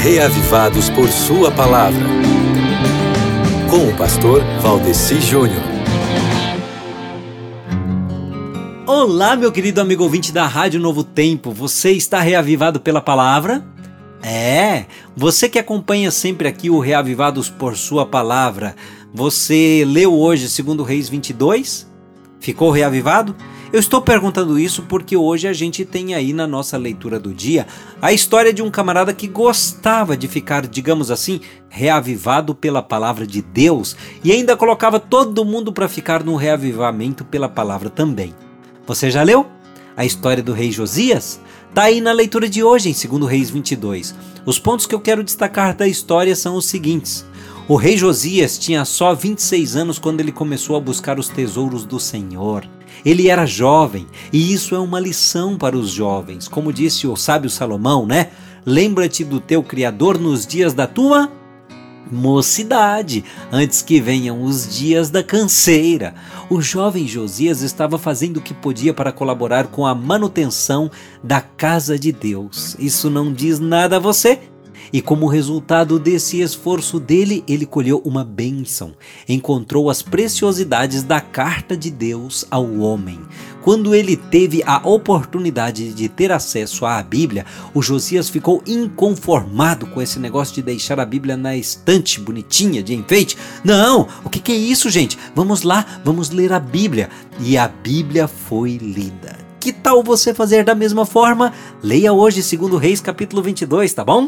reavivados por Sua palavra. Com o pastor Valdeci Júnior. Olá, meu querido amigo ouvinte da Rádio Novo Tempo. Você está reavivado pela palavra? É, você que acompanha sempre aqui o Reavivados por Sua Palavra, você leu hoje segundo Reis 22? Ficou reavivado? Eu estou perguntando isso porque hoje a gente tem aí na nossa leitura do dia a história de um camarada que gostava de ficar, digamos assim, reavivado pela palavra de Deus e ainda colocava todo mundo para ficar no reavivamento pela palavra também. Você já leu? A história do rei Josias? Tá aí na leitura de hoje em 2 Reis 22. Os pontos que eu quero destacar da história são os seguintes. O rei Josias tinha só 26 anos quando ele começou a buscar os tesouros do Senhor. Ele era jovem, e isso é uma lição para os jovens. Como disse o sábio Salomão, né? Lembra-te do teu Criador nos dias da tua mocidade, antes que venham os dias da canseira. O jovem Josias estava fazendo o que podia para colaborar com a manutenção da casa de Deus. Isso não diz nada a você? E como resultado desse esforço dele, ele colheu uma bênção. Encontrou as preciosidades da carta de Deus ao homem. Quando ele teve a oportunidade de ter acesso à Bíblia, o Josias ficou inconformado com esse negócio de deixar a Bíblia na estante bonitinha de enfeite. Não, o que, que é isso, gente? Vamos lá, vamos ler a Bíblia. E a Bíblia foi lida. Que tal você fazer da mesma forma? Leia hoje, segundo Reis, capítulo 22, tá bom?